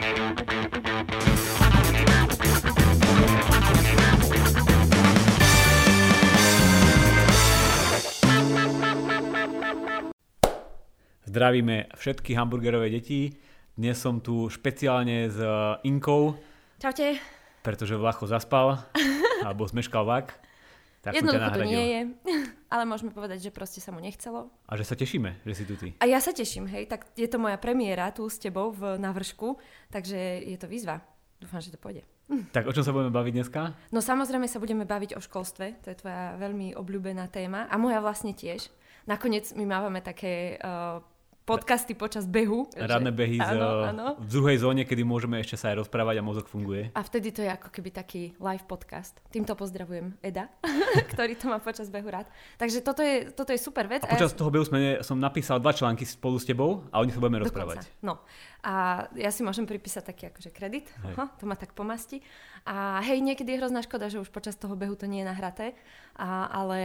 Zdravíme všetky hamburgerové deti. Dnes som tu špeciálne s eh, Inkou. Čaute. Pretože Vlacho zaspal, alebo zmeškal vlak. Tak Jednoducho to nie je, ale môžeme povedať, že proste sa mu nechcelo. A že sa tešíme, že si tu ty. A ja sa teším, hej, tak je to moja premiéra tu s tebou v návršku, takže je to výzva. Dúfam, že to pôjde. Tak o čom sa budeme baviť dneska? No samozrejme sa budeme baviť o školstve, to je tvoja veľmi obľúbená téma a moja vlastne tiež. Nakoniec my máme také uh, podcasty počas behu. Radné behy že, áno, áno. v druhej zóne, kedy môžeme ešte sa aj rozprávať a mozog funguje. A vtedy to je ako keby taký live podcast. Týmto pozdravujem Eda, ktorý to má počas behu rád. Takže toto je, toto je super vec. A počas a ja... toho behu sme, som napísal dva články spolu s tebou a o nich sa budeme rozprávať. No. A ja si môžem pripísať taký akože kredit, Aha, to ma tak pomasti. A hej, niekedy je hrozná škoda, že už počas toho behu to nie je nahraté, a, ale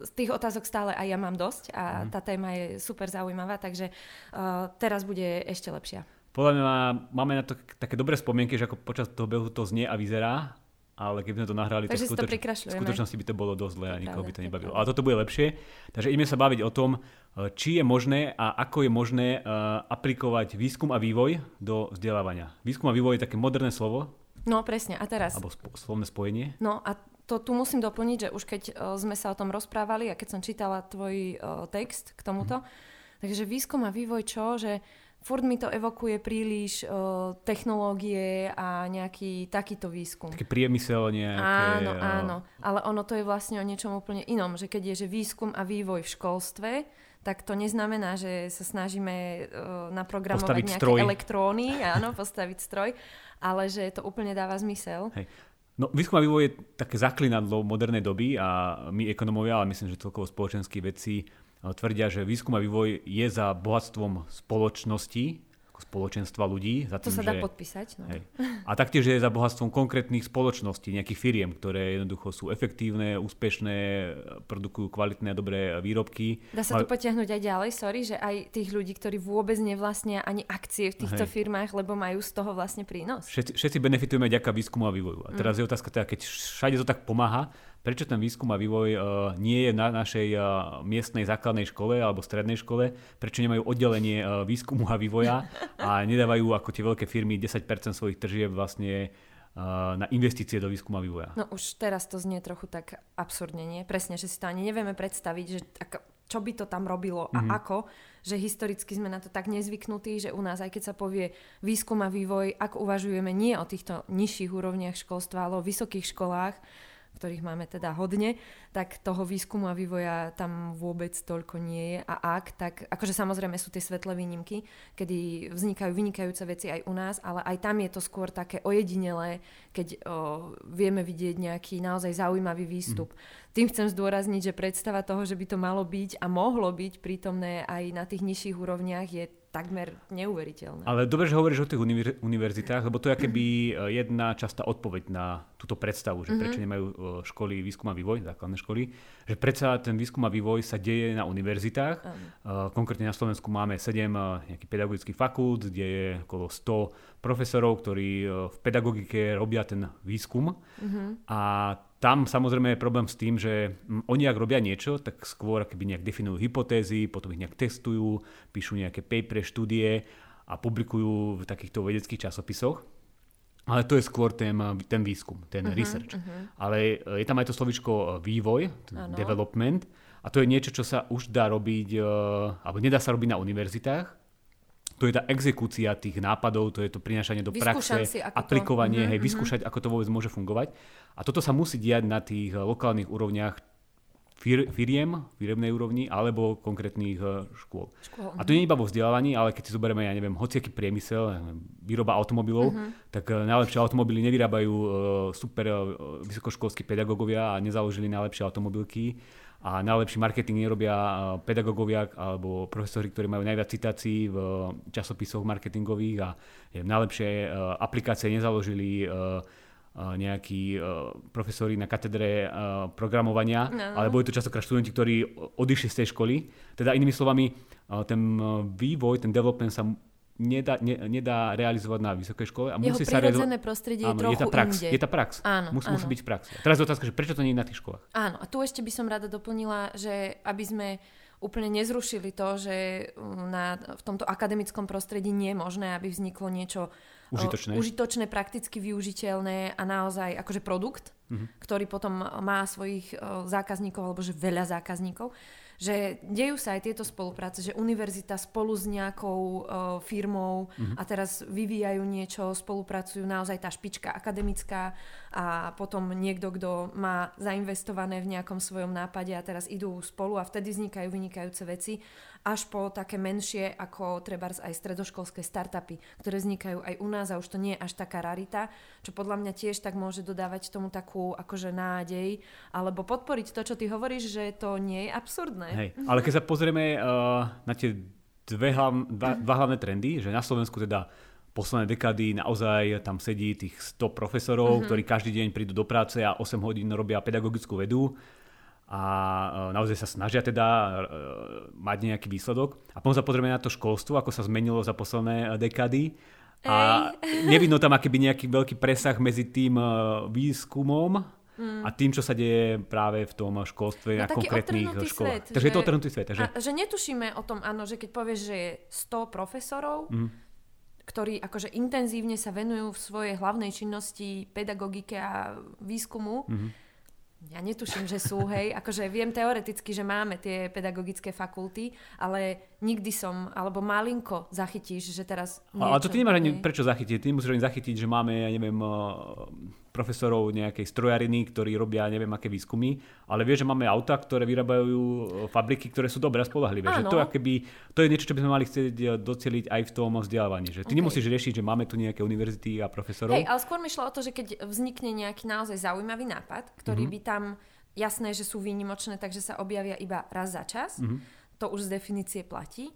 z tých otázok stále aj ja mám dosť a mm. tá téma je super zaujímavá, takže uh, teraz bude ešte lepšia. Podľa mňa máme na to také dobré spomienky, že ako počas toho behu to znie a vyzerá, ale keby sme to nahrali, Takže tak skutoč- v skutočnosti by to bolo dosť zle a nikoho by to nebavilo. Ale toto bude lepšie. Takže ideme sa baviť o tom, uh, či je možné a ako je možné uh, aplikovať výskum a vývoj do vzdelávania. Výskum a vývoj je také moderné slovo. No presne, a teraz... Alebo spo- slovné spojenie. No a to tu musím doplniť, že už keď uh, sme sa o tom rozprávali a keď som čítala tvoj text k tomuto, mm. takže výskum a vývoj čo, že furt mi to evokuje príliš uh, technológie a nejaký takýto výskum. Taký priemysel nejaké. Áno, áno. Ale ono to je vlastne o niečom úplne inom, že keď je že výskum a vývoj v školstve, tak to neznamená, že sa snažíme uh, naprogramovať postaviť nejaké stroj. elektróny, áno, postaviť stroj, ale že to úplne dáva zmysel. Hej. No, výskum a vývoj je také zaklinadlo modernej doby a my ekonomovia, ale myslím, že celkovo spoločenskí vedci tvrdia, že výskum a vývoj je za bohatstvom spoločnosti, ako spoločenstva ľudí. Za tým, to sa dá že, podpísať. No. Hej. A taktiež je za bohatstvom konkrétnych spoločností, nejakých firiem, ktoré jednoducho sú efektívne, úspešné, produkujú kvalitné a dobré výrobky. Dá sa to potiahnuť aj ďalej, sorry, že aj tých ľudí, ktorí vôbec nevlastnia ani akcie v týchto Hej. firmách, lebo majú z toho vlastne prínos. Všetci, všetci benefitujeme ďaká výskumu a vývoju. A teraz mm. je otázka teda, keď všade to tak pomáha, prečo ten výskum a vývoj uh, nie je na našej uh, miestnej základnej škole alebo strednej škole, prečo nemajú oddelenie uh, výskumu a vývoja a nedávajú ako tie veľké firmy 10% svojich tržieb vlastne na investície do výskuma a vývoja. No už teraz to znie trochu tak absurdne, nie? Presne, že si to ani nevieme predstaviť, že tak, čo by to tam robilo a mm-hmm. ako, že historicky sme na to tak nezvyknutí, že u nás, aj keď sa povie výskum a vývoj, ak uvažujeme nie o týchto nižších úrovniach školstva, ale o vysokých školách, ktorých máme teda hodne, tak toho výskumu a vývoja tam vôbec toľko nie je. A ak, tak akože samozrejme sú tie svetlé výnimky, kedy vznikajú vynikajúce veci aj u nás, ale aj tam je to skôr také ojedinelé, keď o, vieme vidieť nejaký naozaj zaujímavý výstup. Mm. Tým chcem zdôrazniť, že predstava toho, že by to malo byť a mohlo byť prítomné aj na tých nižších úrovniach je takmer neuveriteľné. Ale dobre, že hovoríš o tých univerzitách, lebo to je keby e, jedna častá odpoveď na túto predstavu, že mm-hmm. prečo nemajú e, školy výskum a vývoj, základné školy, že predsa ten výskum a vývoj sa deje na univerzitách. Mm. Konkrétne na Slovensku máme 7 nejakých pedagogických fakult, kde je okolo 100 profesorov, ktorí v pedagogike robia ten výskum. Mm-hmm. A tam samozrejme je problém s tým, že oni ak robia niečo, tak skôr keby nejak definujú hypotézy, potom ich nejak testujú, píšu nejaké paper, štúdie a publikujú v takýchto vedeckých časopisoch. Ale to je skôr ten, ten výskum, ten uh-huh, research. Uh-huh. Ale e, je tam aj to slovičko e, vývoj, development. A to je niečo, čo sa už dá robiť, e, alebo nedá sa robiť na univerzitách, to je tá exekúcia tých nápadov, to je to prinášanie do praxe, si, aplikovanie, to... hej, mm-hmm. vyskúšať, ako to vôbec môže fungovať. A toto sa musí diať na tých eh, lokálnych úrovniach fir- firiem, firemnej úrovni, alebo konkrétnych eh, škôl. škôl. A to nie je iba vo vzdelávaní, ale keď si zoberieme, ja neviem, hociaký priemysel, výroba automobilov, mm-hmm. tak eh, najlepšie automobily nevyrábajú super vysokoškolskí pedagógovia a nezaložili najlepšie automobilky a najlepší marketing nerobia pedagógovia alebo profesori, ktorí majú najviac citácií v časopisoch marketingových a neviem, najlepšie aplikácie nezaložili nejakí profesori na katedre programovania, no. ale boli to častokrát študenti, ktorí odišli z tej školy. Teda inými slovami, ten vývoj, ten development sa nedá, ne, nedá realizovať na vysokej škole. A Jeho musí sa realizovať... prostredie áno, je trochu je tá prax, inde. Je tá prax. Áno, musí, áno. musí byť v praxi. A teraz otázka, že prečo to nie je na tých školách? Áno, a tu ešte by som rada doplnila, že aby sme úplne nezrušili to, že mm, na, v tomto akademickom prostredí nie je možné, aby vzniklo niečo Užitočné. užitočné prakticky využiteľné a naozaj akože produkt, Mhm. ktorý potom má svojich zákazníkov alebo že veľa zákazníkov že dejú sa aj tieto spolupráce, že univerzita spolu s nejakou o, firmou Mhm. a teraz vyvíjajú niečo, spolupracujú naozaj tá špička akademická a potom niekto, kto má zainvestované v nejakom svojom nápade a teraz idú spolu a vtedy vznikajú vynikajúce veci, až po také menšie ako trebárs aj stredoškolské startupy, ktoré vznikajú aj u nás a už to nie je až taká rarita, čo podľa mňa tiež tak môže dodávať tomu takú akože nádej, alebo podporiť to, čo ty hovoríš, že to nie je absurdné. Hej. Ale keď sa pozrieme uh, na tie dve hlav, dva, dva hlavné trendy, že na Slovensku teda posledné dekady naozaj tam sedí tých 100 profesorov, mm-hmm. ktorí každý deň prídu do práce a 8 hodín robia pedagogickú vedu a uh, naozaj sa snažia teda uh, mať nejaký výsledok. A potom sa pozrieme na to školstvo, ako sa zmenilo za posledné uh, dekady. A nevidno tam akýby nejaký veľký presah medzi tým výskumom a tým, čo sa deje práve v tom školstve No na konkrétnych školách. svet, Takže je to že- odtrhnutý svet. Takže... A že netušíme o tom, áno, že keď povieš, že je 100 profesorov, Mhm. ktorí akože intenzívne sa venujú v svojej hlavnej činnosti pedagogike a výskumu, Mhm. Ja netuším, že sú, hej, akože viem teoreticky, že máme tie pedagogické fakulty, ale nikdy som, alebo malinko zachytíš, že teraz niečo, Ale to ty nemáš ani prečo zachytiť. Ty musíš len zachytiť, že máme, ja neviem, eh, profesorov nejakej strojariny, ktorí robia neviem aké výskumy, ale vieš, že máme auta, ktoré vyrábajú eh, fabriky, ktoré sú dobré a spolahlivé. Že to, akéby, to je niečo, čo by sme mali chcieť eh, doceliť aj v tom vzdelávaní. Že ty OK. nemusíš riešiť, že máme tu nejaké univerzity a profesorov. Hej, ale skôr mi šlo o to, že keď vznikne nejaký naozaj zaujímavý nápad, ktorý Mhm. by tam, jasné, že sú výnimočné, takže sa objavia iba raz za čas, Mhm. to už z definície platí,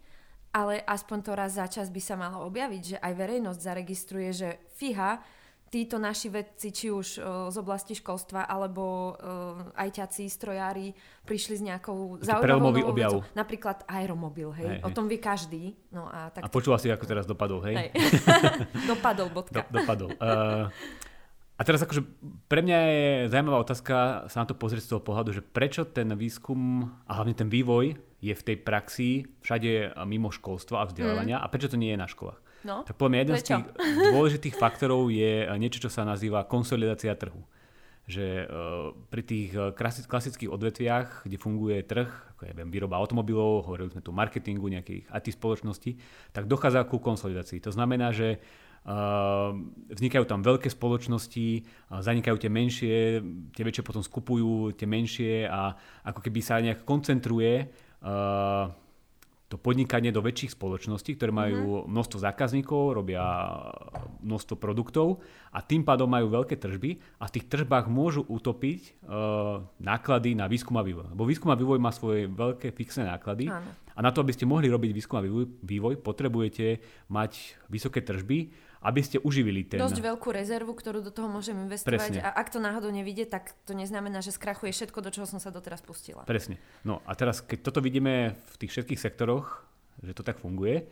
ale aspoň to raz za čas by sa malo objaviť, že aj verejnosť zaregistruje, že fíha, títo naši vedci, či už o, z oblasti školstva, alebo o, aj ťaci, strojári, prišli s nejakou zaujímavou objav. vecou. Napríklad aeromobil, hej? Hej, o tom vie každý. No a tak A počula si, ako teraz dopadol, hej? hej. Dopadol bodka. Do, dopadol. Uh, a teraz akože pre mňa je zaujímavá otázka sa na to pozrieť z toho pohľadu, že prečo ten výskum a hlavne ten vývoj je v tej praxi všade mimo školstva a vzdelávania mm. a prečo to nie je na školách. No, Tak podľa mňa jeden z tých dôležitých faktorov je niečo, čo sa nazýva konsolidácia trhu. Že uh, pri tých klasi- klasických odvetviach, kde funguje trh, ako je viem, výroba automobilov, hovorili sme tu marketingu nejakých IT spoločností, tak dochádza ku konsolidácii. To znamená, že vznikajú tam veľké spoločnosti, zanikajú tie menšie, tie väčšie potom skupujú tie menšie a ako keby sa nejak koncentruje to podnikanie do väčších spoločností, ktoré majú mm-hmm. množstvo zákazníkov, robia množstvo produktov a tým pádom majú veľké tržby a v tých tržbách môžu utopiť uh, náklady na výskum a vývoj. Lebo výskum a vývoj má svoje veľké fixné náklady Áno. a na to, aby ste mohli robiť výskum a vývoj, vývoj potrebujete mať vysoké tržby, aby ste uživili ten... Dosť veľkú rezervu, ktorú do toho môžem investovať Presne. a ak to náhodou nevidie, tak to neznamená, že skrachuje všetko, do čoho som sa doteraz pustila. Presne. No a teraz, keď toto vidíme v tých všetkých sektoroch, že to tak funguje,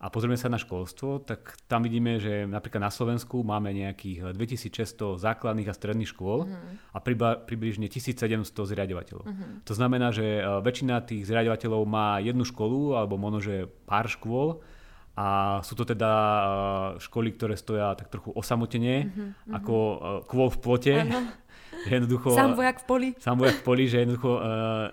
a pozrieme sa na školstvo, tak tam vidíme, že napríklad na Slovensku máme nejakých 2600 základných a stredných škôl Mhm. a priba, približne 1700 zriadovateľov. Mhm. To znamená, že e, väčšina tých zriadovateľov má jednu školu alebo možno, že pár škôl a sú to teda e, školy, ktoré stoja tak trochu osamotene, ako e, kvôl v plote. Mhm. Že jednoducho, Sám vojak v poli. sám vojak v poli, že jednoducho uh,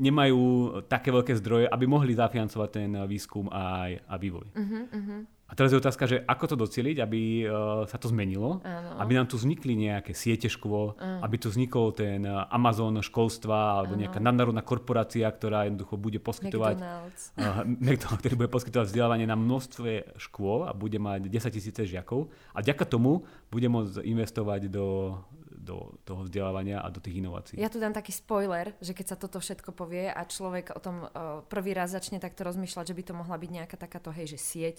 nemajú také veľké zdroje, aby mohli zafinancovať ten eh, výskum a, a vývoj. Uh-huh, uh-huh. A teraz je otázka, že ako to docieliť, aby uh, sa to zmenilo, Áno. aby nám tu vznikli nejaké siete škôl, Áno. aby tu vznikol ten eh, Amazon školstva alebo Áno. nejaká nadnárodná korporácia, ktorá jednoducho bude poskytovať McDonald's. uh, McDonald's, ktorý bude poskytovať vzdelávanie na množstve škôl a bude mať 10 tisíce žiakov a vďaka tomu bude môcť investovať do, do toho vzdelávania a do tých inovácií. Ja tu dám taký spoiler, že keď sa toto všetko povie a človek o tom prvý raz začne takto rozmýšľať, že by to mohla byť nejaká takáto, hej, že sieť,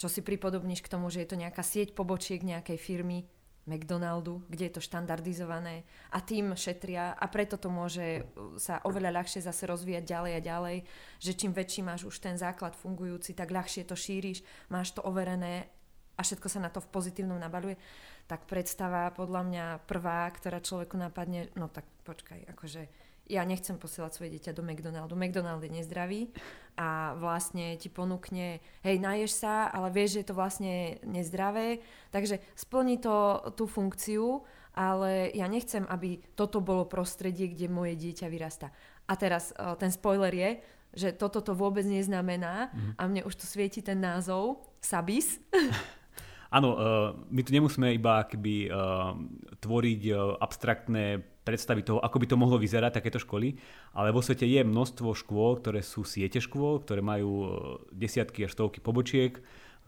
čo si pripodobníš k tomu, že je to nejaká sieť pobočiek nejakej firmy, McDonaldu, kde je to štandardizované a tým šetria a preto to môže sa oveľa ľahšie zase rozvíjať ďalej a ďalej, že čím väčší máš už ten základ fungujúci, tak ľahšie to šíriš, máš to overené a všetko sa na to v pozitívnom nabaluje, tak predstava podľa mňa prvá, ktorá človeku napadne, no tak počkaj, akože ja nechcem posielať svoje dieťa do McDonaldu. McDonald je nezdravý a vlastne ti ponúkne, hej, naješ sa, ale vieš, že je to vlastne nezdravé, takže splní to tú funkciu, ale ja nechcem, aby toto bolo prostredie, kde moje dieťa vyrasta. A teraz e, ten spoiler je, že toto to vôbec neznamená mm. a mne už tu svieti ten názov Sabis. Áno, uh, my tu nemusíme iba keby uh, tvoriť uh, abstraktné predstavy toho, ako by to mohlo vyzerať, takéto školy, ale vo svete je množstvo škôl, ktoré sú siete škôl, ktoré majú desiatky až stovky pobočiek,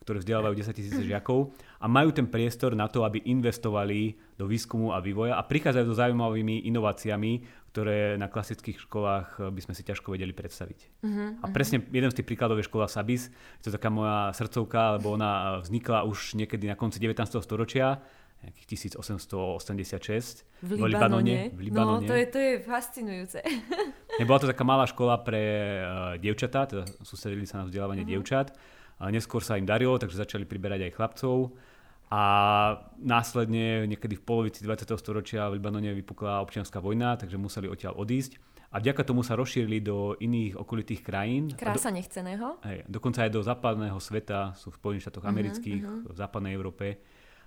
ktoré vzdelávajú 10 tisíc žiakov a majú ten priestor na to, aby investovali do výskumu a vývoja a prichádzajú so zaujímavými inováciami, ktoré na klasických školách by sme si ťažko vedeli predstaviť. Uh-huh, a presne jeden z tých príkladov je škola Sabis. Je to taká moja srdcovka, lebo ona vznikla už niekedy na konci 19. storočia nejakých 1886 v Libanone. V Libanone. No, to je, to je fascinujúce. Nebola to taká malá škola pre uh, dievčatá, teda susedili sa na vzdelávanie uh-huh. dievčat neskôr sa im darilo, takže začali priberať aj chlapcov. A následne niekedy v polovici 20. storočia v Libanone vypukla občianská vojna, takže museli odtiaľ odísť. A vďaka tomu sa rozšírili do iných okolitých krajín. Krása do, nechceného. Hej, dokonca aj do západného sveta, sú v Spojených štátoch uh-huh, amerických, uh-huh. v západnej Európe.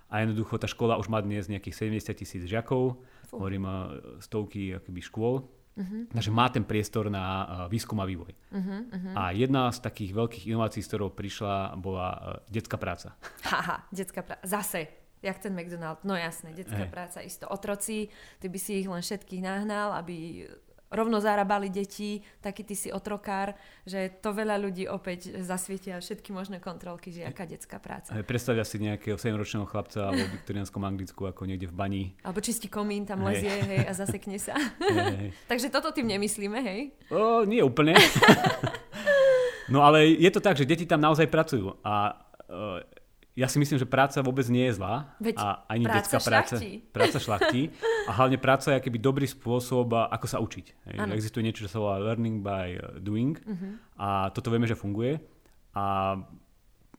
A jednoducho tá škola už má dnes nejakých 70 tisíc žiakov. Hovorím stovky akoby škôl. Uh-huh. Takže má ten priestor na uh, výskum a vývoj. Uh-huh, uh-huh. A jedna z takých veľkých inovácií, s ktorou prišla, bola uh, detská práca. Haha, detská práca. Zase, jak ten McDonald. No jasné, detská hey. práca, isto otroci. Ty by si ich len všetkých nahnal, aby rovno zarábali deti, taký ty si otrokár, že to veľa ľudí opäť zasvietia všetky možné kontrolky, že aká detská práca. Predstavia si nejakého 7-ročného chlapca v viktoriánskom Anglicku ako niekde v bani. Alebo čistí komín, tam lezie hej. Hej, a zasekne sa. Hej, hej. Takže toto tým nemyslíme, hej? O, nie úplne. no ale je to tak, že deti tam naozaj pracujú a ja si myslím, že práca vôbec nie je zlá. Veď a ani práca detská práca. Práca šlachtí. A hlavne práca je akýby dobrý spôsob, ako sa učiť. Ano. Existuje niečo, čo sa volá learning by uh, doing. Uh-huh. A toto vieme, že funguje. A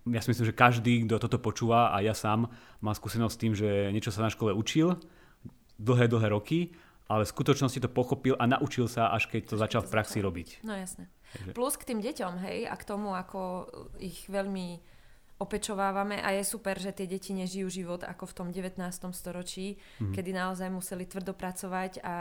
ja si myslím, že každý, kto toto počúva, a ja sám mám skúsenosť s tým, že niečo sa na škole učil dlhé, dlhé roky, ale v skutočnosti to pochopil a naučil sa, až keď to začal v praxi robiť. No jasne. Takže... Plus k tým deťom, hej, a k tomu, ako ich veľmi opečovávame a je super, že tie deti nežijú život ako v tom 19. storočí, mm. kedy naozaj museli tvrdo pracovať a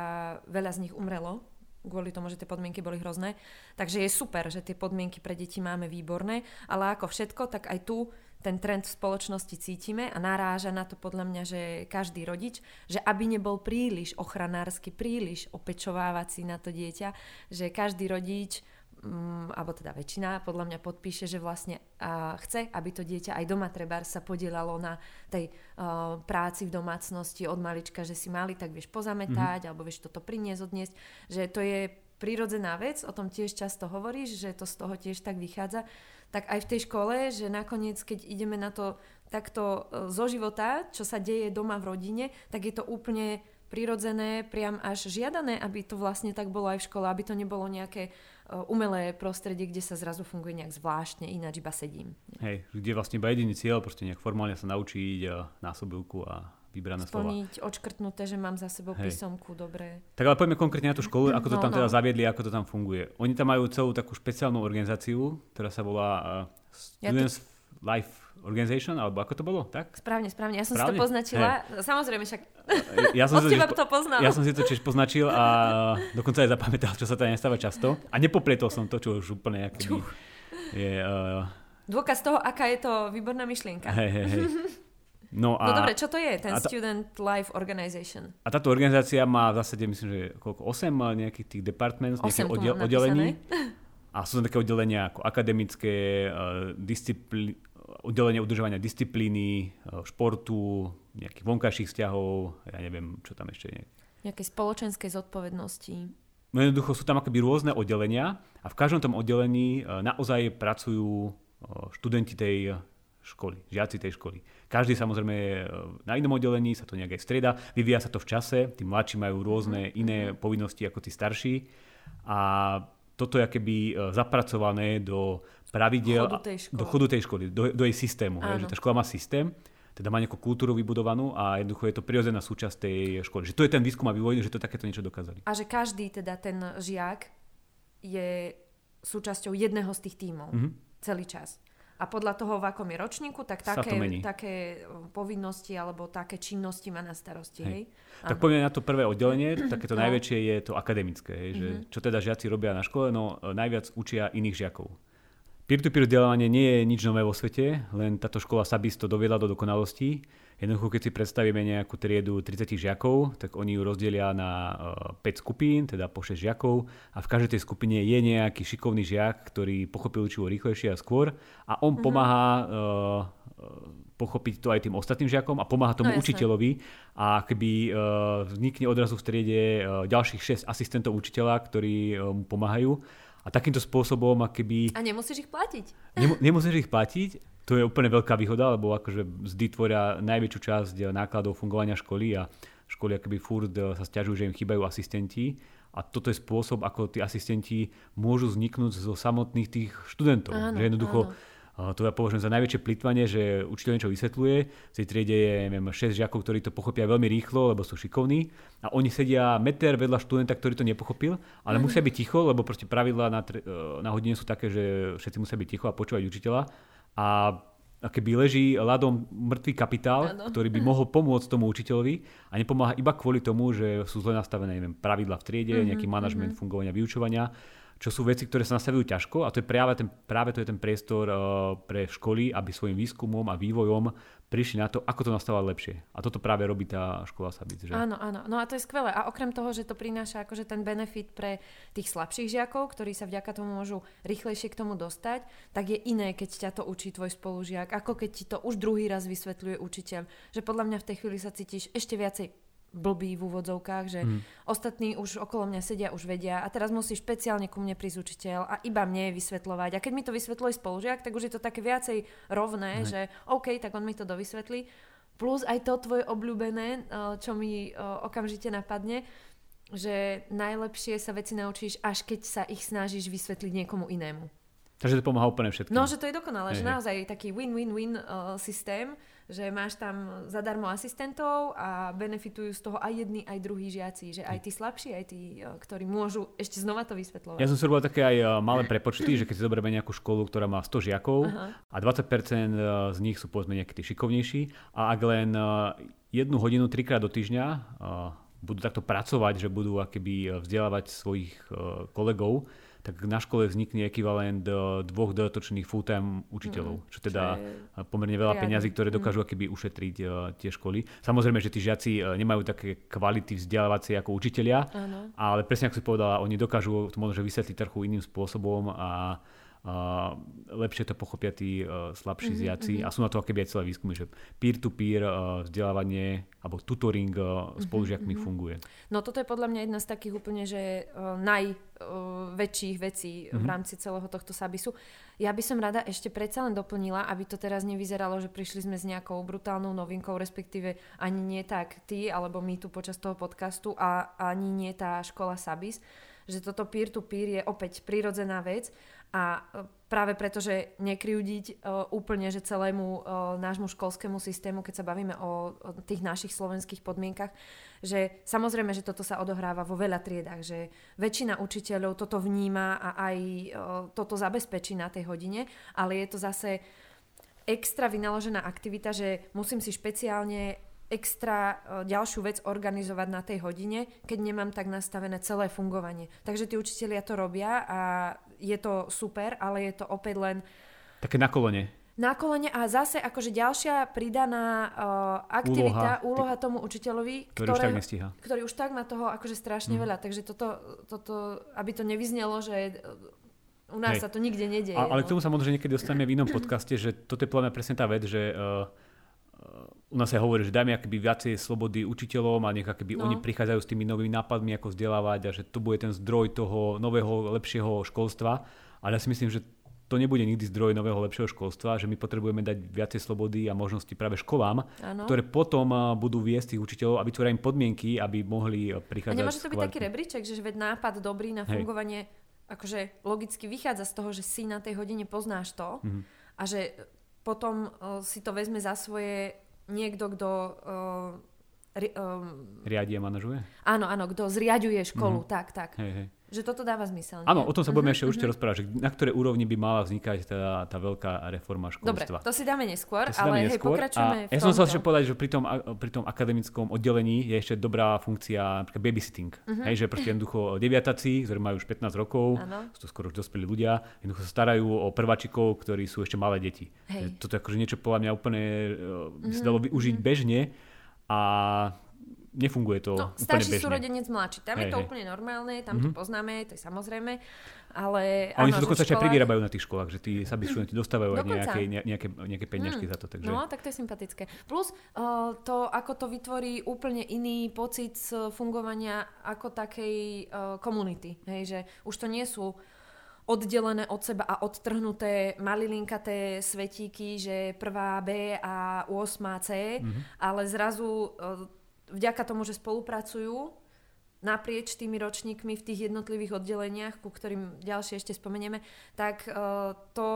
veľa z nich umrelo kvôli tomu, že tie podmienky boli hrozné. Takže je super, že tie podmienky pre deti máme výborné, ale ako všetko, tak aj tu ten trend v spoločnosti cítime a naráža na to podľa mňa, že každý rodič, že aby nebol príliš ochranársky, príliš opečovávací na to dieťa, že každý rodič um, alebo teda väčšina podľa mňa podpíše, že vlastne uh, chce, aby to dieťa aj doma treba sa podielalo na tej uh, práci v domácnosti od malička, že si mali tak vieš pozametať, mm-hmm. alebo vieš toto priniesť, odniesť, že to je prirodzená vec, o tom tiež často hovoríš, že to z toho tiež tak vychádza, tak aj v tej škole, že nakoniec, keď ideme na to takto uh, zo života, čo sa deje doma v rodine, tak je to úplne prirodzené, priam až žiadané, aby to vlastne tak bolo aj v škole, aby to nebolo nejaké uh, umelé prostredie, kde sa zrazu funguje nejak zvláštne, ináč iba sedím. Hej, kde vlastne iba jediný cieľ, proste nejak formálne sa naučiť uh, násobilku a vybrané Splniť, slova. odškrtnuté, že mám za sebou Hej. písomku, dobre. Tak ale poďme konkrétne na tú školu, ako to no, tam no. teda zaviedli, ako to tam funguje. Oni tam majú celú takú špeciálnu organizáciu, ktorá sa volá uh, Students ja to... Life Organization, alebo ako to bolo, tak? Správne, správne. Ja som správne? si to poznačila. Hey. Samozrejme, však ja som od teba to poznal. Ja som si to tiež poznačil a dokonca aj zapamätal, čo sa tam nestáva často. A nepoplietol som to, čo už úplne akoby je... Uh... Dôkaz toho, aká je to výborná myšlienka. Hej, hej, hej. No, a, no dobre, čo to je, ten ta, Student Life Organization? A táto organizácia má v zásade, myslím, že koľko, 8 nejakých tých departments, nejakých oddel, oddelení. A sú tam také oddelenia ako akademické, uh, disciplí, oddelenie udržovania disciplíny, e, športu, nejakých vonkajších vzťahov, ja neviem, čo tam ešte je. Nejakej spoločenskej zodpovednosti. No jednoducho sú tam akoby rôzne oddelenia a v každom tom oddelení e, naozaj pracujú e, študenti tej školy, žiaci tej školy. Každý samozrejme je na inom oddelení, sa to nejak aj strieda, vyvíja sa to v čase, tí mladší majú rôzne mm-hmm. iné povinnosti ako tí starší a toto je keby zapracované do pravidel, chodu tej do chodu tej školy, do, do jej systému. Hej, že tá škola má systém, teda má nejakú kultúru vybudovanú a jednoducho je to prirodzená súčasť tej školy. Že to je ten výskum a vývoj, že to takéto niečo dokázali. A že každý teda ten žiak je súčasťou jedného z tých tímov mm-hmm. celý čas. A podľa toho, v akom je ročníku, tak také, také povinnosti alebo také činnosti má na starosti. Hej. Hej? Tak poďme na to prvé oddelenie, takéto no. najväčšie je to akademické. Hej, že mm-hmm. Čo teda žiaci robia na škole? No najviac učia iných žiakov. Peer-to-peer vzdelávanie nie je nič nové vo svete, len táto škola Sabis to doviedla do dokonalosti. Jednoducho, keď si predstavíme nejakú triedu 30 žiakov, tak oni ju rozdelia na 5 e, skupín, teda po 6 žiakov a v každej tej skupine je nejaký šikovný žiak, ktorý pochopil učivo rýchlejšie a skôr a on mm-hmm. pomáha uh, pochopiť to aj tým ostatným žiakom a pomáha tomu no, učiteľovi a keby uh, vznikne odrazu v triede uh, ďalších 6 asistentov učiteľa, ktorí mu pomáhajú a takýmto spôsobom, keby... A nemusíš ich platiť. Nem, nemusíš ich platiť, to je úplne veľká výhoda, lebo akože mzdy tvoria najväčšiu časť nákladov fungovania školy a školy akoby furt eh, sa stiažujú, že im chýbajú asistenti a toto je spôsob, ako tí asistenti môžu vzniknúť zo samotných tých študentov. Áno, že jednoducho áno to ja považujem za najväčšie plitvanie, že učiteľ niečo vysvetľuje, v tej triede je neviem, 6 žiakov, ktorí to pochopia veľmi rýchlo, lebo sú šikovní a oni sedia meter vedľa študenta, ktorý to nepochopil, ale mm. musia byť ticho, lebo proste pravidlá na, e, na hodine sú také, že všetci musia byť ticho a počúvať učiteľa a a keby leží ľadom mŕtvý kapitál, ano. ktorý by mohol pomôcť tomu učiteľovi a nepomáha iba kvôli tomu, že sú zle nastavené neviem, pravidla v triede, mm-hmm, nejaký manažment mm-hmm. fungovania vyučovania čo sú veci, ktoré sa nastavujú ťažko a to je práve, ten, práve to je ten priestor uh, pre školy, aby svojim výskumom a vývojom prišli na to, ako to nastavovať lepšie. A toto práve robí tá škola Sabic. Že? Áno, áno. No a to je skvelé. A okrem toho, že to prináša akože ten benefit pre tých slabších žiakov, ktorí sa vďaka tomu môžu rýchlejšie k tomu dostať, tak je iné, keď ťa to učí tvoj spolužiak, ako keď ti to už druhý raz vysvetľuje učiteľ. Že podľa mňa v tej chvíli sa cítiš ešte viacej blbý v úvodzovkách, že mm. ostatní už okolo mňa sedia, už vedia a teraz musí špeciálne ku mne prísť učiteľ a iba mne vysvetľovať. A keď mi to vysvetluje spolužiak, tak už je to také viacej rovné, mm. že OK, tak on mi to dovysvetlí. Plus aj to tvoje obľúbené, eh, čo mi eh, okamžite napadne, že najlepšie sa veci naučíš, až keď sa ich snažíš vysvetliť niekomu inému. Takže to pomáha úplne všetkým. No, že to je dokonalé, že naozaj taký win-win-win uh, systém, že máš tam zadarmo asistentov a benefitujú z toho aj jedni, aj druhí žiaci, že aj tí slabší, aj tí, e, ktorí môžu ešte znova to vysvetľovať. Ja som si robil také aj e, malé prepočty, že keď si zoberieme nejakú školu, ktorá má 100 žiakov Aha. a 20% e, z nich sú povedzme nejakí tí šikovnejší a ak len jednu hodinu trikrát do týždňa budú takto pracovať, že budú akéby vzdelávať svojich kolegov, tak na škole vznikne ekvivalent dvoch dodatočných full-time učiteľov, čo teda čo je pomerne veľa peňazí, ktoré mm. dokážu akéby ušetriť uh, tie školy. Samozrejme, že tí žiaci uh, nemajú také kvality vzdelávacie ako učitelia, ano. ale presne ako si povedala, oni dokážu to možno vysvetliť trochu iným spôsobom a uh, lepšie to pochopia tí uh, slabší mm-hmm, ziaci mm-hmm. a sú na to akéby aj celé výskumy, že peer-to-peer uh, vzdelávanie alebo tutoring uh, spolužiakmi mm-hmm. funguje. No toto je podľa mňa jedna z takých úplne, že uh, najväčších uh, vecí mm-hmm. v mhm. rámci celého tohto sabisu. Ja by som rada ešte predsa len doplnila, aby to teraz nevyzeralo, že prišli sme s nejakou brutálnou novinkou, respektíve ani nie tak ty, alebo my tu počas toho podcastu a ani nie tá škola Sabis, že toto peer-to-peer je opäť prirodzená vec a e, práve preto, že nekryudiť uh, úplne, že celému uh, nášmu školskému systému, keď sa bavíme o, tých našich slovenských podmienkach, že samozrejme, že toto sa odohráva vo veľa triedách, že väčšina učiteľov toto vníma a aj toto zabezpečí na tej hodine, ale je to zase extra vynaložená aktivita, že musím si špeciálne extra ďalšiu vec organizovať na tej hodine, keď nemám tak nastavené celé fungovanie. Takže tí učitelia to robia a je to super, ale je to opäť len... Také na kolene. Na kolene a zase akože ďalšia pridaná uh, aktivita, úloha, úloha tomu učiteľovi, ktorý ktoré, už tak nestíha. Ktorý už tak má toho akože strašne mm. veľa. Takže toto, toto, aby to nevyznelo, že u nás Hej. sa to nikde nedieje. A, ale no. k tomu sa možno niekedy dostaneme v inom podcaste, že toto je podľa presne tá vec, že uh, u nás sa hovorí, že dajme akoby viacej slobody učiteľom a nech akoby no. oni prichádzajú s tými novými nápadmi, ako vzdelávať a že to bude ten zdroj toho nového, lepšieho školstva. Ale ja si myslím, že to nebude nikdy zdroj nového lepšieho školstva, že my potrebujeme dať viacej slobody a možnosti práve školám, ano. ktoré potom budú viesť tých učiteľov a vytvoria im podmienky, aby mohli prichádzať. A nemôže to byť taký rebríček, že veď nápad dobrý na fungovanie, Hej. akože logicky vychádza z toho, že si na tej hodine poznáš to mm-hmm. a že potom uh, si to vezme za svoje niekto, kto uh, Ri, um, Riadi a manažuje? Áno, áno, kto zriaďuje školu, mm-hmm. tak, tak. Hej, hej. Že toto dáva zmysel. Áno, o tom sa budeme mm-hmm. ešte určite mm-hmm. rozprávať, že na ktorej úrovni by mala vznikať tá, tá veľká reforma školstva. Dobre, to si dáme neskôr, si ale hej, pokračujeme a v Ja som sa ešte povedať, že pri tom, pri tom akademickom oddelení je ešte dobrá funkcia napríklad babysitting. Mm-hmm. Hej, že proste jednoducho deviataci, ktorí majú už 15 rokov, ano. sú to skoro už dospelí ľudia, jednoducho sa starajú o prváčikov, ktorí sú ešte malé deti. Hej. Toto je akože niečo podľa mňa úplne mm-hmm. by sa dalo využiť mm-hmm. bežne a nefunguje to no, úplne bežne. súrodenec mladší, tam hej, je to hej. úplne normálne, tam mm-hmm. to poznáme, to je samozrejme, ale... A oni sa dokonca školách... aj privyrábajú na tých školách, že tí sabi študenti dostávajú aj nejaké, nejaké, nejaké peniažky mm. za to. Takže... No, tak to je sympatické. Plus uh, to, ako to vytvorí úplne iný pocit fungovania ako takej uh, komunity, hej, že už to nie sú oddelené od seba a odtrhnuté malilinkaté svetíky, že prvá B a 8 C, mm-hmm. ale zrazu uh, vďaka tomu, že spolupracujú naprieč tými ročníkmi v tých jednotlivých oddeleniach, ku ktorým ďalšie ešte spomenieme, tak uh, to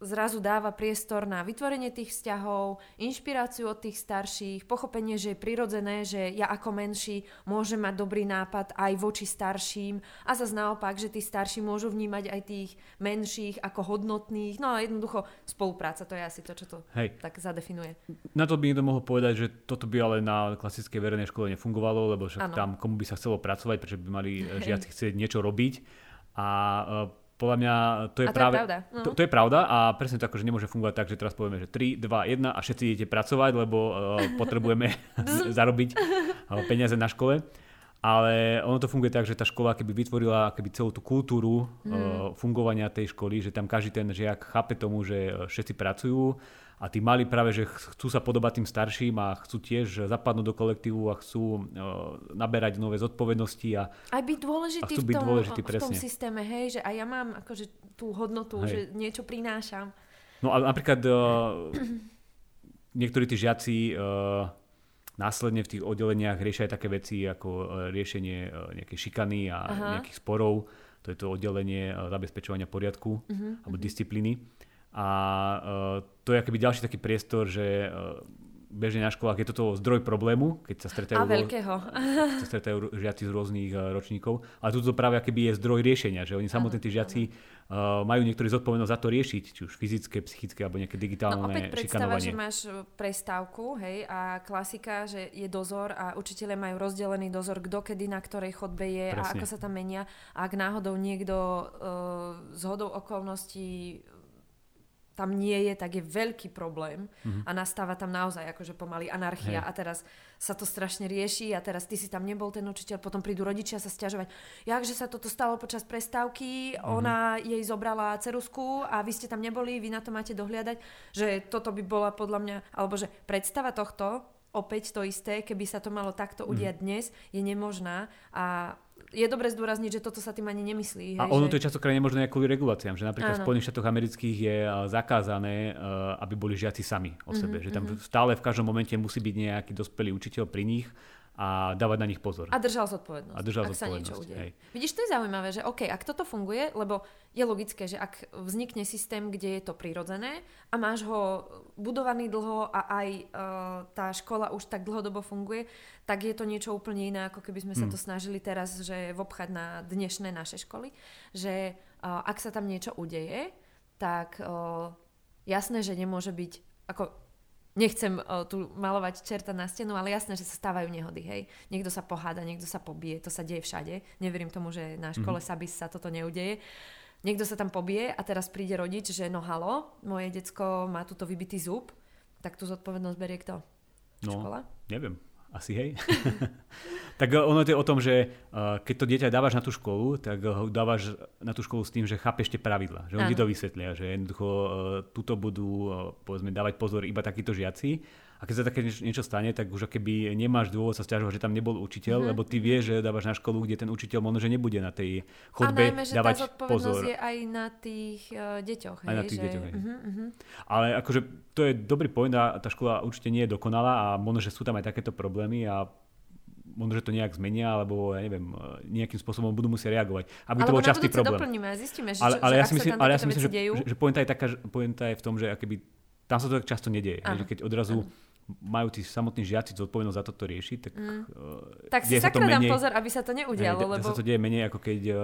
zrazu dáva priestor na vytvorenie tých vzťahov, inšpiráciu od tých starších, pochopenie, že je prirodzené, že ja ako menší môžem mať dobrý nápad aj voči starším a zase naopak, že tí starší môžu vnímať aj tých menších ako hodnotných. No a jednoducho spolupráca, to je asi to, čo to Hej. tak zadefinuje. Na to by niekto mohol povedať, že toto by ale na klasickej verejnej škole nefungovalo, lebo však ano. tam komu by sa chcelo pracovať, prečo by mali žiaci chcieť niečo robiť. A e, podľa mňa to je a to práve... Je pravda. No. To, to je pravda a presne to akože nemôže fungovať tak, že teraz povieme, že 3, 2, 1 a všetci idete pracovať, lebo uh, potrebujeme zarobiť uh, peniaze na škole. Ale ono to funguje tak, že tá škola keby vytvorila keby celú tú kultúru mm. uh, fungovania tej školy, že tam každý ten žiak chápe tomu, že všetci pracujú a tí mali práve, že chcú sa podobať tým starším a chcú tiež zapadnúť do kolektívu a chcú uh, naberať nové zodpovednosti a, aj byť dôležitý, byť v, tom, dôležitý, v tom systéme, hej, že aj ja mám akože tú hodnotu, hej. že niečo prinášam. No a napríklad uh, niektorí tí žiaci uh, následne v tých oddeleniach riešia aj také veci ako riešenie uh, nejakej šikany a Aha. nejakých sporov. To je to oddelenie zabezpečovania poriadku uh-huh, alebo uh-huh. disciplíny. A uh, to je akoby ďalší taký priestor, že uh, bežne na školách je toto zdroj problému, keď sa stretajú, a veľkého. sa stretajú žiaci z rôznych uh, ročníkov. Ale toto práve akoby je zdroj riešenia, že oni samotní tí žiaci uh, majú niektorí zodpovednosť za to riešiť, či už fyzické, psychické alebo nejaké digitálne no, opäť predstava, že máš prestávku hej, a klasika, že je dozor a učiteľe majú rozdelený dozor, kto kedy na ktorej chodbe je Presne. a ako sa tam menia. A ak náhodou niekto uh, z hodou okolností tam nie je, tak je veľký problém mm-hmm. a nastáva tam naozaj akože pomaly anarchia Hej. a teraz sa to strašne rieši a teraz ty si tam nebol ten učiteľ, potom prídu rodičia sa stiažovať, jakže sa toto stalo počas prestávky, mm-hmm. ona jej zobrala cerusku a vy ste tam neboli, vy na to máte dohliadať, že toto by bola podľa mňa, alebo že predstava tohto, opäť to isté, keby sa to malo takto udiať mm. dnes, je nemožná a je dobre zdôrazniť, že toto sa tým ani nemyslí. Hej, a ono že... to je častokrát nemožné kvôli reguláciám, že napríklad Áno. v Spojených štátoch amerických je zakázané, aby boli žiaci sami o sebe. Mm-hmm, že tam mm-hmm. stále v každom momente musí byť nejaký dospelý učiteľ pri nich a dávať na nich pozor. A držal zodpovednosť. A držal ak zodpovednosť. sa niečo udeje. Hej. Vidíš, to je zaujímavé, že OK, ak toto funguje, lebo je logické, že ak vznikne systém, kde je to prirodzené a máš ho budovaný dlho a aj uh, tá škola už tak dlhodobo funguje, tak je to niečo úplne iné, ako keby sme sa mm. to snažili teraz, že vobchať na dnešné naše školy. Že uh, ak sa tam niečo udeje, tak uh, jasné, že nemôže byť ako nechcem uh, tu malovať čerta na stenu, ale jasné, že sa stávajú nehody, hej. Niekto sa poháda, niekto sa pobije, to sa deje všade. Neverím tomu, že na škole mm-hmm. Sabis sa toto neudeje. Niekto sa tam pobije a teraz príde rodič, že no halo, moje decko má túto vybitý zub, tak tú zodpovednosť berie kto? No, Škola? neviem. Asi hej. tak ono je o tom, že keď to dieťa dávaš na tú školu, tak ho dávaš na tú školu s tým, že chápeš tie pravidla. Že oni to vysvetlia, že jednoducho tuto budú povedzme dávať pozor iba takíto žiaci a keď sa také niečo stane, tak už keby nemáš dôvod sa stiažovať, že tam nebol učiteľ, mm-hmm. lebo ty vieš, že dávaš na školu, kde ten učiteľ možno, že nebude na tej chodbe a najmä, že dávať tá zodpovednosť je aj na tých uh, deťoch. Aj hej, na tých že... deťoch. Hej. Uh-huh. Ale akože to je dobrý point a tá škola určite nie je dokonalá a možno, že sú tam aj takéto problémy a možno, že to nejak zmenia, alebo ja neviem, nejakým spôsobom budú musieť reagovať. Aby to bol častý problém. doplníme a zistíme, že, ale, ale že ja si myslím, ale ja si myslím, že, dejú... že, že pointa je taká, že pointa je v tom, že akoby, tam sa to tak často nedieje. Že keď odrazu ano majú tí samotní žiaci zodpovednosť za toto riešiť, tak... Mm. Uh, tak si sakra dám pozor, aby sa to neudialo, ne, lebo... sa to deje menej, ako keď uh,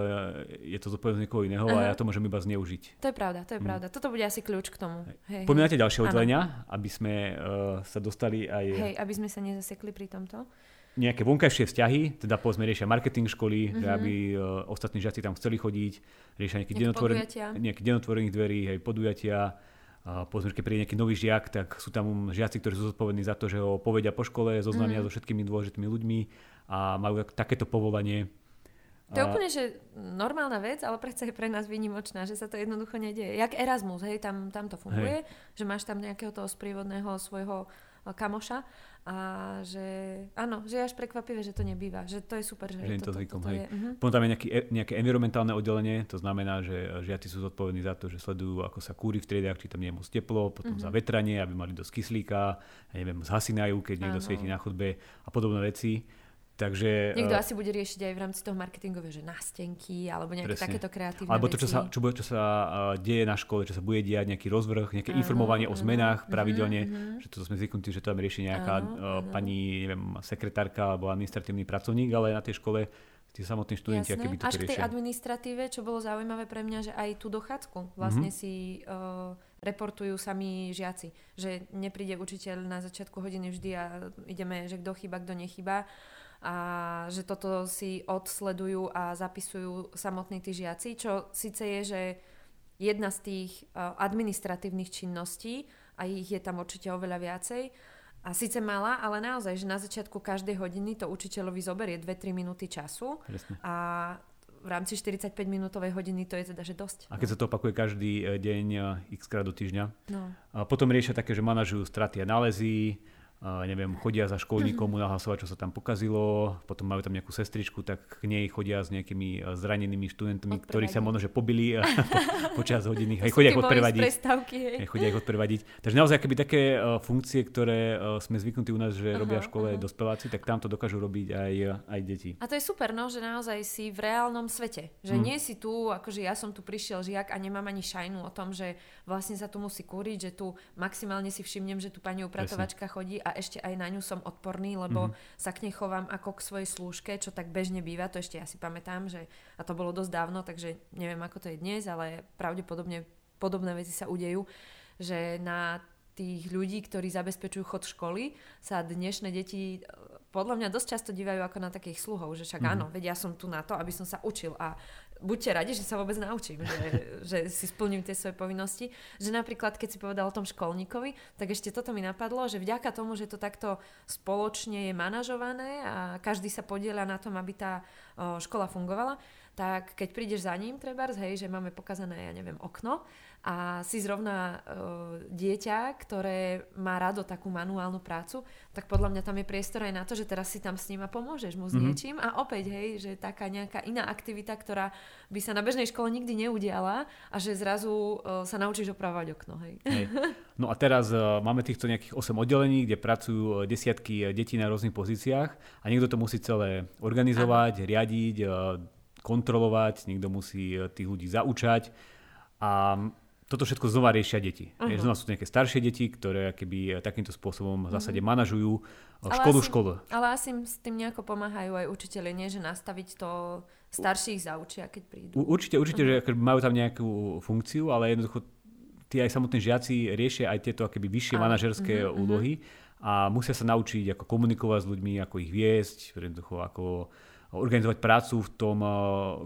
je to zodpovednosť niekoho iného uh-huh. a ja to môžem iba zneužiť. To je pravda, to je mm. pravda. Toto bude asi kľúč k tomu. Hej, Pomínate hej. ďalšie oddelenia, aby sme uh, sa dostali aj... Hej, aby sme sa nezasekli pri tomto nejaké vonkajšie vzťahy, teda povedzme riešia marketing školy, mm-hmm. že aby uh, ostatní žiaci tam chceli chodiť, riešia nejaké, nejaké denotvorených dverí, hej, podujatia, povedzme, keď príde nejaký nový žiak, tak sú tam žiaci, ktorí sú zodpovední za to, že ho povedia po škole, zoznámia mm. so všetkými dôležitými ľuďmi a majú takéto povolanie. To je úplne, že normálna vec, ale predsa je pre nás výnimočná, že sa to jednoducho nedieje. Jak Erasmus, hej, tam, tam to funguje, hej. že máš tam nejakého toho sprievodného svojho kamoša a že áno, že je až prekvapivé, že to nebýva, že to je super, že, že to, to zvykom, to, to, hej. je. Uh-huh. Potom tam je nejaký, e, nejaké environmentálne oddelenie, to znamená, že žiaci sú zodpovední za to, že sledujú, ako sa kúri v triedách, či tam nie je moc teplo, potom uh-huh. za vetranie, aby mali dosť kyslíka, ja neviem, zhasinajú, keď niekto svieti na chodbe a podobné veci. Takže, Niekto uh, asi bude riešiť aj v rámci toho marketingového, že nástenky alebo nejaké presne. takéto kreatívne Alebo to, čo sa, čo, bude, čo sa uh, deje na škole, čo sa bude diať, nejaký rozvrh, nejaké uh-huh, informovanie uh-huh, o zmenách uh-huh, pravidelne, uh-huh. že to sme zvyknutí, že to tam rieši nejaká uh-huh, uh, pani, neviem, sekretárka alebo administratívny pracovník, ale na tej škole tí samotní študenti, aké by to Až k tej administratíve, čo bolo zaujímavé pre mňa, že aj tú dochádzku vlastne uh-huh. si uh, reportujú sami žiaci. Že nepríde učiteľ na začiatku hodiny vždy a ideme, že kto chýba, kto nechýba a že toto si odsledujú a zapisujú samotní tí žiaci, čo síce je, že jedna z tých uh, administratívnych činností, a ich je tam určite oveľa viacej, a síce malá, ale naozaj, že na začiatku každej hodiny to učiteľovi zoberie 2-3 minúty času Presne. a v rámci 45 minútovej hodiny to je teda, že dosť. A keď sa to opakuje každý e, deň e, x krát do týždňa. No. A potom riešia také, že manažujú straty a nálezy, neviem, chodia za školníkom mu nahlasovať, čo sa tam pokazilo, potom majú tam nejakú sestričku, tak k nej chodia s nejakými e, zranenými študentmi, ktorí sa možno že pobili po, počas hodiny, aj chodia ich odprevadiť. Aj chodia ich odprevadiť. Takže naozaj keby také uh, funkcie, ktoré sme zvyknutí u nás, že uh-huh, robia v škole uh-huh. dospeláci, tak tam to dokážu robiť aj, aj deti. A to je super, no, že naozaj si v reálnom svete. Že hmm. nie si tu, akože ja som tu prišiel žiak a nemám ani šajnu o tom, že vlastne sa tu musí kúriť, že tu maximálne si všimnem, že tu pani upratovačka chodí a ešte aj na ňu som odporný, lebo mm-hmm. sa k nej chovám ako k svojej slúžke, čo tak bežne býva, to ešte ja si pamätám, že a to bolo dosť dávno, takže neviem, ako to je dnes, ale pravdepodobne podobné veci sa udejú, že na tých ľudí, ktorí zabezpečujú chod školy, sa dnešné deti podľa mňa dosť často dívajú ako na takých sluhov, že však mm. áno, veď ja som tu na to, aby som sa učil a buďte radi, že sa vôbec naučím, že, že si splním tie svoje povinnosti. Že napríklad, keď si povedal o tom školníkovi, tak ešte toto mi napadlo, že vďaka tomu, že to takto spoločne je manažované a každý sa podieľa na tom, aby tá škola fungovala, tak keď prídeš za ním, trebárs, hej, že máme pokazané, ja neviem, okno a si zrovna uh, dieťa, ktoré má rado takú manuálnu prácu, tak podľa mňa tam je priestor aj na to, že teraz si tam s ním a pomôžeš mu s mm-hmm. niečím a opäť, hej, že taká nejaká iná aktivita, ktorá by sa na bežnej škole nikdy neudiala a že zrazu uh, sa naučíš opravovať okno, hej. hej. No a teraz uh, máme týchto nejakých 8 oddelení, kde pracujú desiatky detí na rôznych pozíciách a niekto to musí celé organizovať, Aha. riadiť, kontrolovať, niekto musí tých ľudí zaučať a toto všetko znova riešia deti. Uh-huh. Znova sú to nejaké staršie deti, ktoré keby takýmto spôsobom v zásade uh-huh. manažujú eh, školu asi, školu. Ale asi s tým nejako pomáhajú aj učiteľe, nie že nastaviť to starších zaučia, keď prídu. Určite, určite, uh-huh. že majú tam nejakú funkciu, ale jednoducho tí aj samotní žiaci riešia aj tieto akéby vyššie uh-huh. manažerské uh-huh. úlohy a musia sa naučiť, ako komunikovať s ľuďmi, ako ich viesť, jednoducho ako organizovať prácu v tom uh,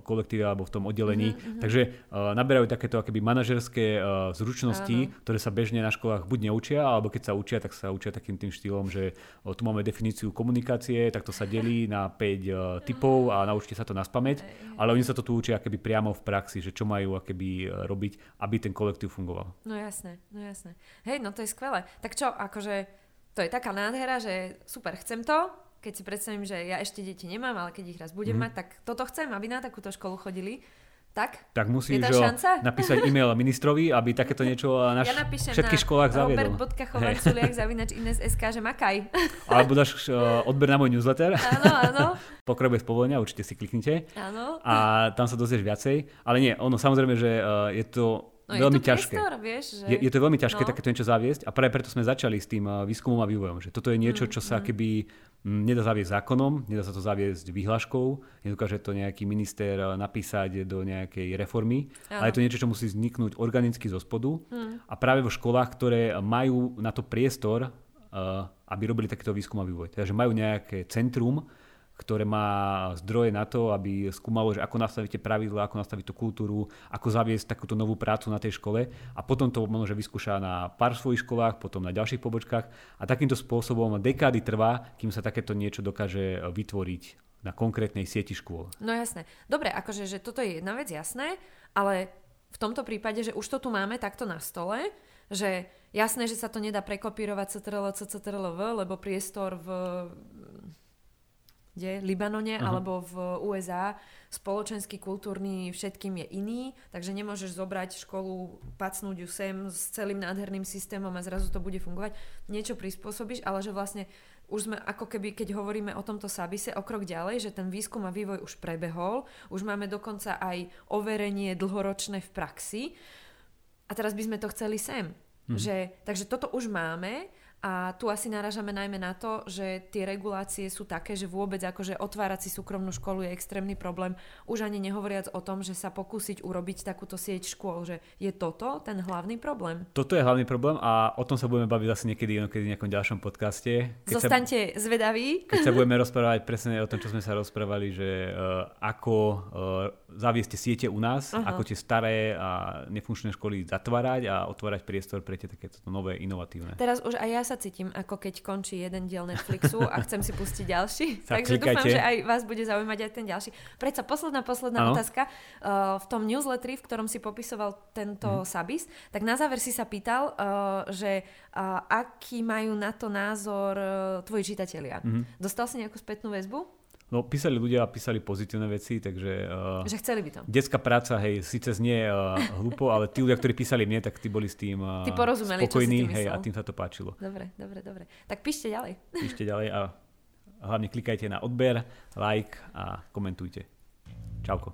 kolektíve alebo v tom oddelení. Mm-hmm. Takže uh, naberajú takéto akéby manažerské uh, zručnosti, Áno. ktoré sa bežne na školách buď neučia, alebo keď sa učia, tak sa učia takým tým štýlom, že tu máme definíciu komunikácie, tak to sa delí na 5 uh, typov a naučte sa to na spameť, ale oni sa to tu učia akéby priamo v praxi, že čo majú akéby robiť, aby ten kolektív fungoval. No jasné, no jasné. Hej, no to je skvelé. Tak čo, akože to je taká nádhera, že super, chcem to, keď si predstavím, že ja ešte deti nemám, ale keď ich raz budem mm. mať, tak toto chcem, aby na takúto školu chodili. Tak? Tak musíš napísať e-mail ministrovi, aby takéto niečo na ja všetkých školách zaviedol. robert.chovanculiak zavinač ines.sk, že makaj. Alebo dáš uh, odber na môj newsletter. Áno, áno. Bez povolenia, určite si kliknite. Áno. A tam sa dozvieš viacej. Ale nie, ono samozrejme, že uh, je to No, veľmi je to ťažké. Priestor, vieš, že... je, je to veľmi ťažké no. takéto niečo zaviesť a práve preto sme začali s tým uh, výskumom a vývojom. Že toto je niečo, čo sa mm. keby nedá zaviesť zákonom, nedá sa to zaviesť vyhláškou, nedokáže to nejaký minister uh, napísať do nejakej reformy, Aha. ale je to niečo, čo musí vzniknúť organicky zo spodu hmm. a práve vo školách, ktoré majú na to priestor, uh, aby robili takýto výskum a vývoj. Takže majú nejaké centrum, ktoré má zdroje na to, aby skúmalo, že ako nastavíte pravidla, ako nastaviť tú kultúru, ako zaviesť takúto novú prácu na tej škole a potom to možno, že vyskúša na pár svojich školách, potom na ďalších pobočkách a takýmto spôsobom dekády trvá, kým sa takéto niečo dokáže vytvoriť na konkrétnej sieti škôl. No jasné. Dobre, akože že toto je jedna vec, jasné, ale v tomto prípade, že už to tu máme takto na stole, že jasné, že sa to nedá prekopírovať CTRL, CTRL, lebo priestor v kde, Libanone uh-huh. alebo v USA, spoločenský, kultúrny, všetkým je iný, takže nemôžeš zobrať školu, pacnúť ju sem s celým nádherným systémom a zrazu to bude fungovať. Niečo prispôsobíš, ale že vlastne už sme ako keby, keď hovoríme o tomto Sabise, o krok ďalej, že ten výskum a vývoj už prebehol, už máme dokonca aj overenie dlhoročné v praxi a teraz by sme to chceli sem. Hmm. Že, takže toto už máme a tu asi naražame najmä na to, že tie regulácie sú také, že vôbec akože otvárať si súkromnú školu je extrémny problém. Už ani nehovoriac o tom, že sa pokúsiť urobiť takúto sieť škôl, že je toto ten hlavný problém. Toto je hlavný problém a o tom sa budeme baviť asi niekedy, niekedy v nejakom ďalšom podcaste. Keď Zostaňte sa, zvedaví. Keď sa budeme rozprávať presne o tom, čo sme sa rozprávali, že uh, ako uh, zaviesť siete u nás, uh-huh. ako tie staré a nefunkčné školy zatvárať a otvárať priestor pre tie takéto nové inovatívne. Teraz už aj ja sa cítim, ako keď končí jeden diel Netflixu a chcem si pustiť ďalší. Takže dúfam, že aj vás bude zaujímať aj ten ďalší. Predsa posledná, posledná ano. otázka. Uh, v tom newsletteri, v ktorom si popisoval tento mm. Sabis, tak na záver si sa pýtal, uh, že uh, aký majú na to názor uh, tvoji čitatelia. Mm. Dostal si nejakú spätnú väzbu? No, písali ľudia a písali pozitívne veci, takže... Uh, že chceli by to. Detská práca, hej, síce znie uh, hlúpo, ale tí ľudia, ktorí písali mne, tak tí boli s tým uh, Ty porozumeli, spokojní, si hej, a tým sa to páčilo. Dobre, dobre, dobre. Tak píšte ďalej. Píšte ďalej a hlavne klikajte na odber, like a komentujte. Čauko.